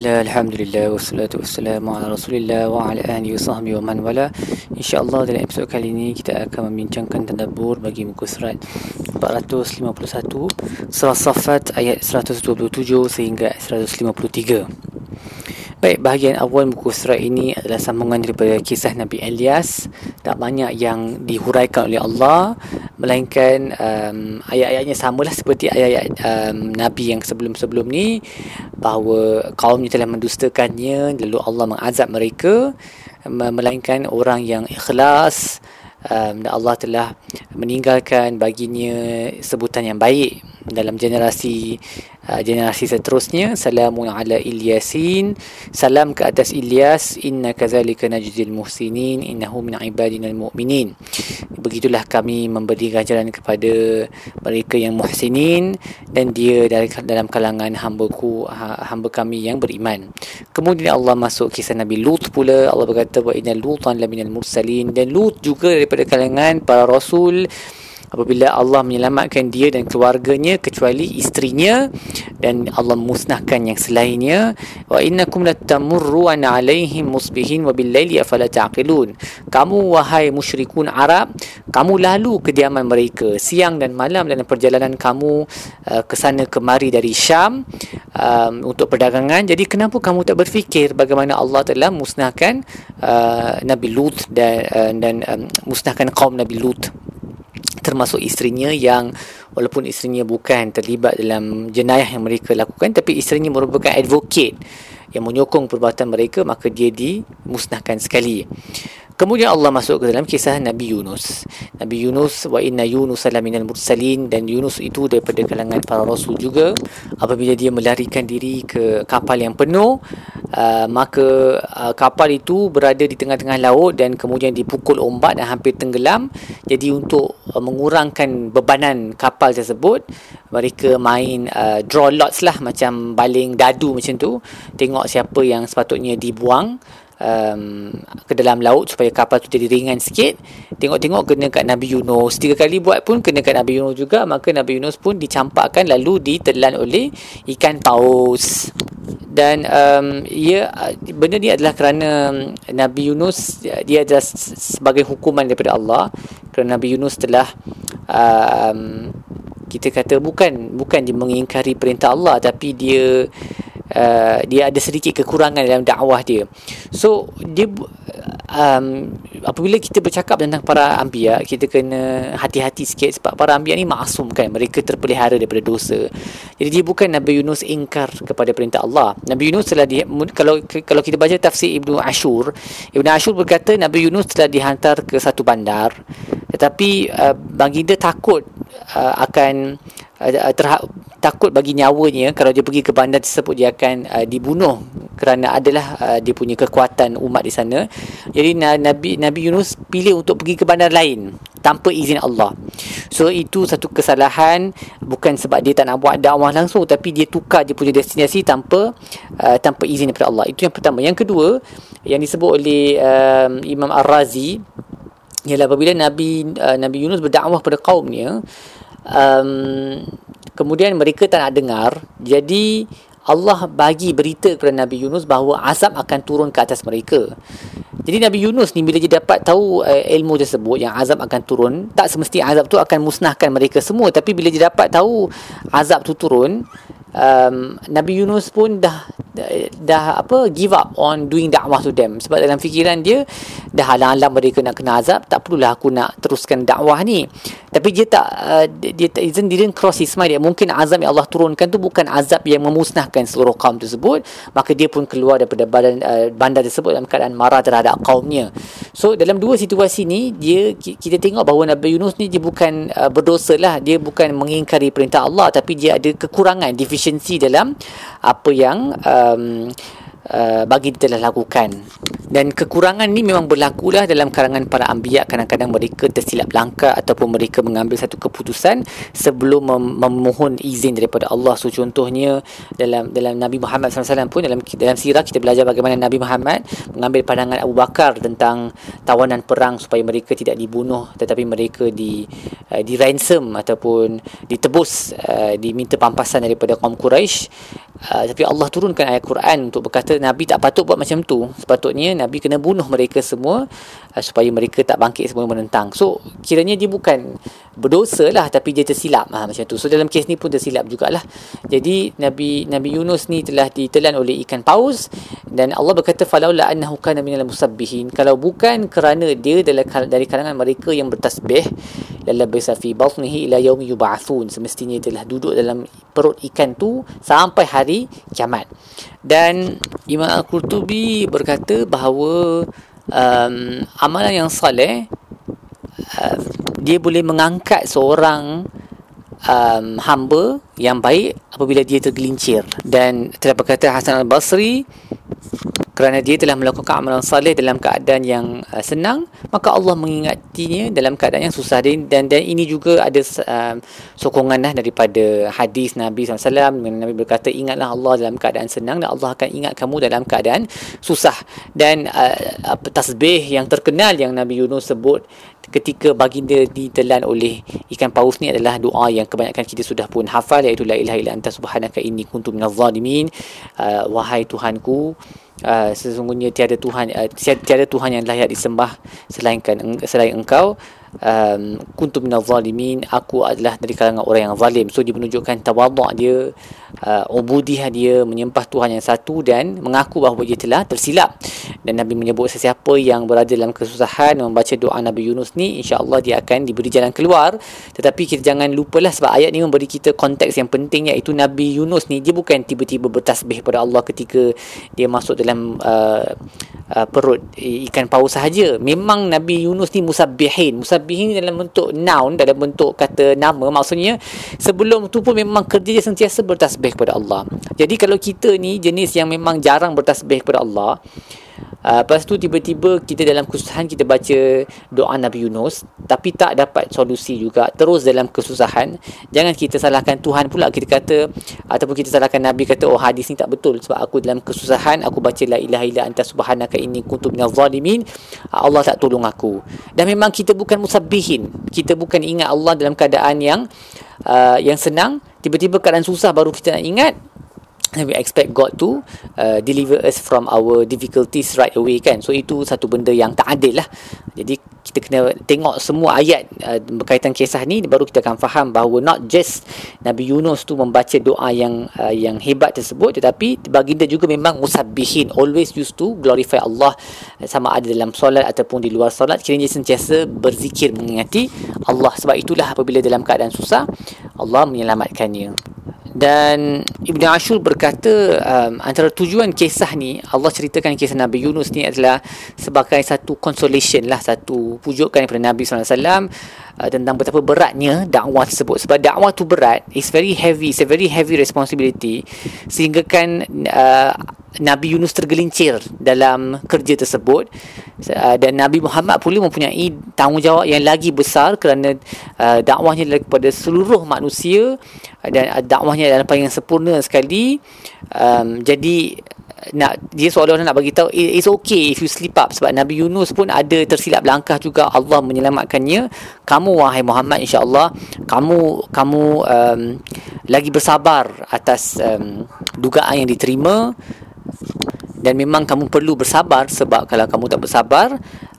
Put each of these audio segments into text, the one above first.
Alhamdulillah wassalatu wassalamu ala Rasulillah wa ala alihi wasahbihi wa man wala. Insya-Allah dalam episod kali ini kita akan membincangkan tadabbur bagi muka surat 451 surah Saffat ayat 127 sehingga 153. Baik, bahagian awal muka surat ini adalah sambungan daripada kisah Nabi Elias. Tak banyak yang dihuraikan oleh Allah, melainkan um, ayat-ayatnya samalah seperti ayat-ayat um, Nabi yang sebelum-sebelum ni bahawa kaumnya telah mendustakannya, lalu Allah mengazab mereka, melainkan orang yang ikhlas um, dan Allah telah meninggalkan baginya sebutan yang baik dalam generasi uh, generasi seterusnya. Salamun ala ilyasin salam ke atas Ilyas. Inna kadzalika najzil muhsinin. Innahu min ibadina almu'minin begitulah kami memberi ganjaran kepada mereka yang muhsinin dan dia dari dalam kalangan hamba-ku ha, hamba kami yang beriman. Kemudian Allah masuk kisah Nabi Lut pula. Allah berkata wa inna lutan laminal mursalin. Dan Lut juga daripada kalangan para rasul apabila Allah menyelamatkan dia dan keluarganya kecuali istrinya dan Allah musnahkan yang selainnya wa innakum an alaihim musbihin wa billaili afala taqilun. Kamu wahai musyrikun arab kamu lalu kediaman mereka siang dan malam dalam perjalanan kamu uh, ke sana kemari dari Syam um, untuk perdagangan. Jadi kenapa kamu tak berfikir bagaimana Allah telah musnahkan uh, Nabi Lut dan uh, dan um, musnahkan kaum Nabi Lut termasuk isterinya yang walaupun isterinya bukan terlibat dalam jenayah yang mereka lakukan tapi isterinya merupakan advocate yang menyokong perbuatan mereka maka dia dimusnahkan sekali Kemudian Allah masuk ke dalam kisah Nabi Yunus. Nabi Yunus wa inna Yunus minal mursalin dan Yunus itu daripada kalangan para rasul juga. Apabila dia melarikan diri ke kapal yang penuh, uh, maka uh, kapal itu berada di tengah-tengah laut dan kemudian dipukul ombak dan hampir tenggelam. Jadi untuk uh, mengurangkan bebanan kapal tersebut, mereka main uh, draw lots lah macam baling dadu macam tu. Tengok siapa yang sepatutnya dibuang um, ke dalam laut supaya kapal tu jadi ringan sikit. Tengok-tengok kena kat Nabi Yunus. Tiga kali buat pun kena kat Nabi Yunus juga. Maka Nabi Yunus pun dicampakkan lalu ditelan oleh ikan paus. Dan um, ia benda ni adalah kerana Nabi Yunus dia adalah sebagai hukuman daripada Allah. Kerana Nabi Yunus telah um, kita kata bukan bukan dia mengingkari perintah Allah tapi dia uh, dia ada sedikit kekurangan dalam dakwah dia. So dia um, apabila kita bercakap tentang para anbiya, kita kena hati-hati sikit sebab para anbiya ni maksum kan, mereka terpelihara daripada dosa. Jadi dia bukan Nabi Yunus ingkar kepada perintah Allah. Nabi Yunus telah di, kalau kalau kita baca tafsir Ibnu Ashur, Ibnu Ashur berkata Nabi Yunus telah dihantar ke satu bandar tetapi uh, baginda takut uh, akan uh, terha- takut bagi nyawanya kalau dia pergi ke bandar tersebut dia akan uh, dibunuh kerana adalah uh, dia punya kekuatan umat di sana. Jadi Nabi Nabi Yunus pilih untuk pergi ke bandar lain tanpa izin Allah. So itu satu kesalahan bukan sebab dia tak nak buat dakwah langsung tapi dia tukar dia punya destinasi tanpa uh, tanpa izin daripada Allah. Itu yang pertama. Yang kedua yang disebut oleh um, Imam Ar-Razi ialah apabila Nabi uh, Nabi Yunus berdakwah pada kaumnya um, kemudian mereka tak nak dengar. Jadi Allah bagi berita kepada Nabi Yunus bahawa azab akan turun ke atas mereka. Jadi Nabi Yunus ni bila dia dapat tahu uh, ilmu tersebut yang azab akan turun tak semesti azab tu akan musnahkan mereka semua. Tapi bila dia dapat tahu azab tu turun um, Nabi Yunus pun dah, dah apa give up on doing dakwah to them. Sebab dalam fikiran dia dah halang-halang mereka nak kena azab tak perlulah aku nak teruskan dakwah ni. Tapi dia tak uh, dia tak izin didn't cross his mind dia mungkin azab yang Allah turunkan tu bukan azab yang memusnahkan seluruh kaum tersebut. Maka dia pun keluar daripada badan uh, bandar tersebut dalam keadaan marah terhadap kaumnya. So dalam dua situasi ni dia kita tengok bahawa Nabi Yunus ni dia bukan uh, berdosa lah. Dia bukan mengingkari perintah Allah tapi dia ada kekurangan deficiency dalam apa yang um, uh, bagi telah lakukan. Dan kekurangan ni memang berlaku lah dalam kalangan para anbiya kadang-kadang mereka tersilap langkah ataupun mereka mengambil satu keputusan sebelum mem- memohon izin daripada Allah. So contohnya dalam dalam Nabi Muhammad SAW pun dalam dalam sirah kita belajar bagaimana Nabi Muhammad mengambil pandangan Abu Bakar tentang tawanan perang supaya mereka tidak dibunuh tetapi mereka di uh, di ransom ataupun ditebus uh, diminta pampasan daripada kaum Quraisy. Uh, tapi Allah turunkan ayat Quran untuk berkata Nabi tak patut buat macam tu sepatutnya Nabi kena bunuh mereka semua uh, supaya mereka tak bangkit semua menentang. So kiranya dia bukan berdosa lah tapi dia tersilap ha, macam tu. So dalam kes ni pun tersilap jugalah. Jadi Nabi Nabi Yunus ni telah ditelan oleh ikan paus dan Allah berkata falaula annahu kana minal musabbihin kalau bukan kerana dia dari kalangan mereka yang bertasbih lalla bisa fi batnihi ila yaumi yub'atsun semestinya telah duduk dalam perut ikan tu sampai hari kiamat. Dan Imam Al-Qurtubi berkata bahawa um, amalan yang saleh uh, dia boleh mengangkat seorang um, hamba yang baik apabila dia tergelincir. Dan telah berkata Hasan Al-Basri kerana dia telah melakukan amalan salih dalam keadaan yang uh, senang maka Allah mengingatinya dalam keadaan yang susah. Dan dan, dan ini juga ada um, sokongan lah daripada hadis Nabi SAW Nabi berkata ingatlah Allah dalam keadaan senang dan Allah akan ingat kamu dalam keadaan susah. Dan uh, tasbih yang terkenal yang Nabi Yunus sebut ketika baginda ditelan oleh ikan paus ni adalah doa yang kebanyakan kita sudah pun hafal iaitu la ilaha illa anta subhanaka inni kuntu minaz zalimin. Uh, wahai tuhanku uh, sesungguhnya tiada Tuhan uh, tiada Tuhan yang layak disembah selainkan selain engkau um, kuntu minal zalimin aku adalah dari kalangan orang yang zalim. So dia menunjukkan tawaduk dia uh, ubudiah dia menyembah Tuhan yang satu dan mengaku bahawa dia telah tersilap. Dan Nabi menyebut sesiapa yang berada dalam kesusahan membaca doa Nabi Yunus ni insya-Allah dia akan diberi jalan keluar. Tetapi kita jangan lupalah sebab ayat ni memberi kita konteks yang penting iaitu Nabi Yunus ni dia bukan tiba-tiba bertasbih kepada Allah ketika dia masuk dalam uh, uh, perut ikan paus sahaja. Memang Nabi Yunus ni musabbihin musab musabbihin dalam bentuk noun dalam bentuk kata nama. Maksudnya sebelum tu pun memang kerja dia sentiasa bertasbih kepada Allah. Jadi kalau kita ni jenis yang memang jarang bertasbih kepada Allah Uh, lepas tu tiba-tiba kita dalam kesusahan kita baca doa Nabi Yunus tapi tak dapat solusi juga terus dalam kesusahan. Jangan kita salahkan Tuhan pula. Kita kata ataupun kita salahkan Nabi kata oh hadis ni tak betul sebab aku dalam kesusahan aku baca la ilaha illa anta subhanaka inni kuntu minaz zalimin. Allah tak tolong aku. Dan memang kita bukan musabbihin. Kita bukan ingat Allah dalam keadaan yang uh, yang senang. Tiba-tiba keadaan susah baru kita nak ingat and we expect God to uh, deliver us from our difficulties right away kan? So itu satu benda yang tak adil lah. Jadi kita kena tengok semua ayat uh, berkaitan kisah ni baru kita akan faham bahawa not just Nabi Yunus tu membaca doa yang uh, yang hebat tersebut tetapi baginda juga memang musabbihin always used to glorify Allah sama ada dalam solat ataupun di luar solat kiranya sentiasa berzikir mengingati Allah. Sebab itulah apabila dalam keadaan susah Allah menyelamatkannya dan Ibn Ashur berkata um, antara tujuan kisah ni Allah ceritakan kisah Nabi Yunus ni adalah sebagai satu consolation lah satu pujukan daripada Nabi SAW uh, tentang betapa beratnya dakwah tersebut. Sebab dakwah tu berat is very heavy it's a very heavy responsibility. Sehingga kan uh, Nabi Yunus tergelincir dalam kerja tersebut. Uh, dan Nabi Muhammad pula mempunyai tanggungjawab yang lagi besar kerana uh, dakwahnya kepada seluruh manusia. Dan uh, dakwahnya adalah paling sempurna sekali. Um, jadi nak dia seolah-olah nak bagi tahu it's okay if you slip up. Sebab Nabi Yunus pun ada tersilap langkah juga Allah menyelamatkannya. Kamu wahai Muhammad insya-Allah kamu kamu um, lagi bersabar atas um, dugaan yang diterima. Dan memang kamu perlu bersabar sebab kalau kamu tak bersabar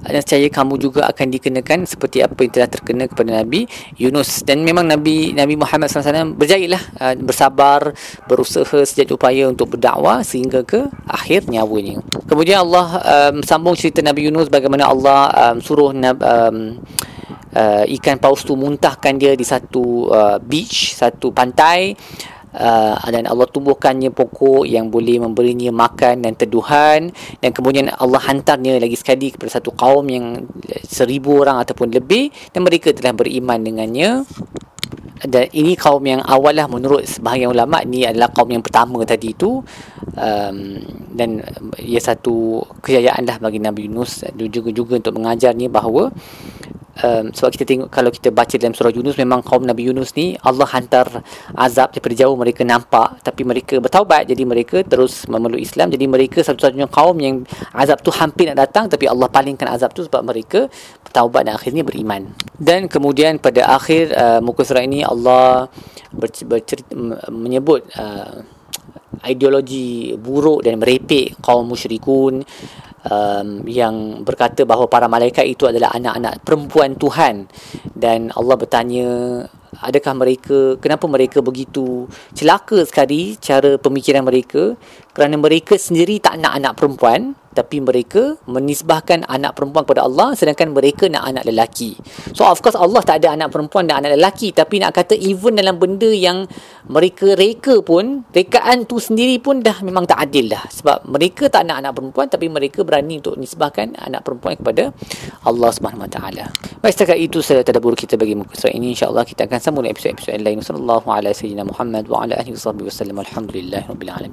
saya kamu juga akan dikenakan seperti apa yang telah terkena kepada Nabi Yunus. Dan memang Nabi Nabi Muhammad SAW berjaya lah bersabar berusaha sejak upaya untuk berdakwah sehingga ke akhir nyawanya. Kemudian Allah um, sambung cerita Nabi Yunus bagaimana Allah um, suruh um, uh, ikan paus tu muntahkan dia di satu uh, beach satu pantai uh, dan Allah tumbuhkannya pokok yang boleh memberinya makan dan teduhan. Dan kemudian Allah hantarnya lagi sekali kepada satu kaum yang seribu orang ataupun lebih. Dan mereka telah beriman dengannya. Dan ini kaum yang awal lah menurut sebahagian ulama ni adalah kaum yang pertama tadi tu. Um, dan ia satu kejayaan lah bagi Nabi Yunus. Juga juga untuk mengajar ni bahawa um, sebab kita tengok kalau kita baca dalam surah Yunus memang kaum Nabi Yunus ni Allah hantar azab daripada jauh mereka nampak. Tapi mereka bertaubat jadi mereka terus memeluk Islam. Jadi mereka satu-satunya kaum yang azab tu hampir nak datang tapi Allah palingkan azab tu sebab mereka bertaubat dan akhirnya beriman. Dan kemudian pada akhir uh, muka surah ini Allah bercerita, bercerita menyebut uh, ideologi buruk dan merepek kaum musyrikun um, yang berkata bahawa para malaikat itu adalah anak-anak perempuan Tuhan. Dan Allah bertanya adakah mereka kenapa mereka begitu celaka sekali cara pemikiran mereka? Kerana mereka sendiri tak nak anak perempuan tapi mereka menisbahkan anak perempuan kepada Allah sedangkan mereka nak anak lelaki. So of course Allah tak ada anak perempuan dan anak lelaki tapi nak kata even dalam benda yang mereka reka pun rekaan tu sendiri pun dah memang tak adil dah sebab mereka tak nak anak perempuan tapi mereka berani untuk nisbahkan anak perempuan kepada Allah Subhanahu Wa Taala. Baik setakat itu saya tadabbur kita bagi muka surat ini insya-Allah kita akan sambung episod-episod lain. Sallallahu alaihi wasallam Muhammad wa ala alihi wasallam. Alhamdulillah rabbil alamin.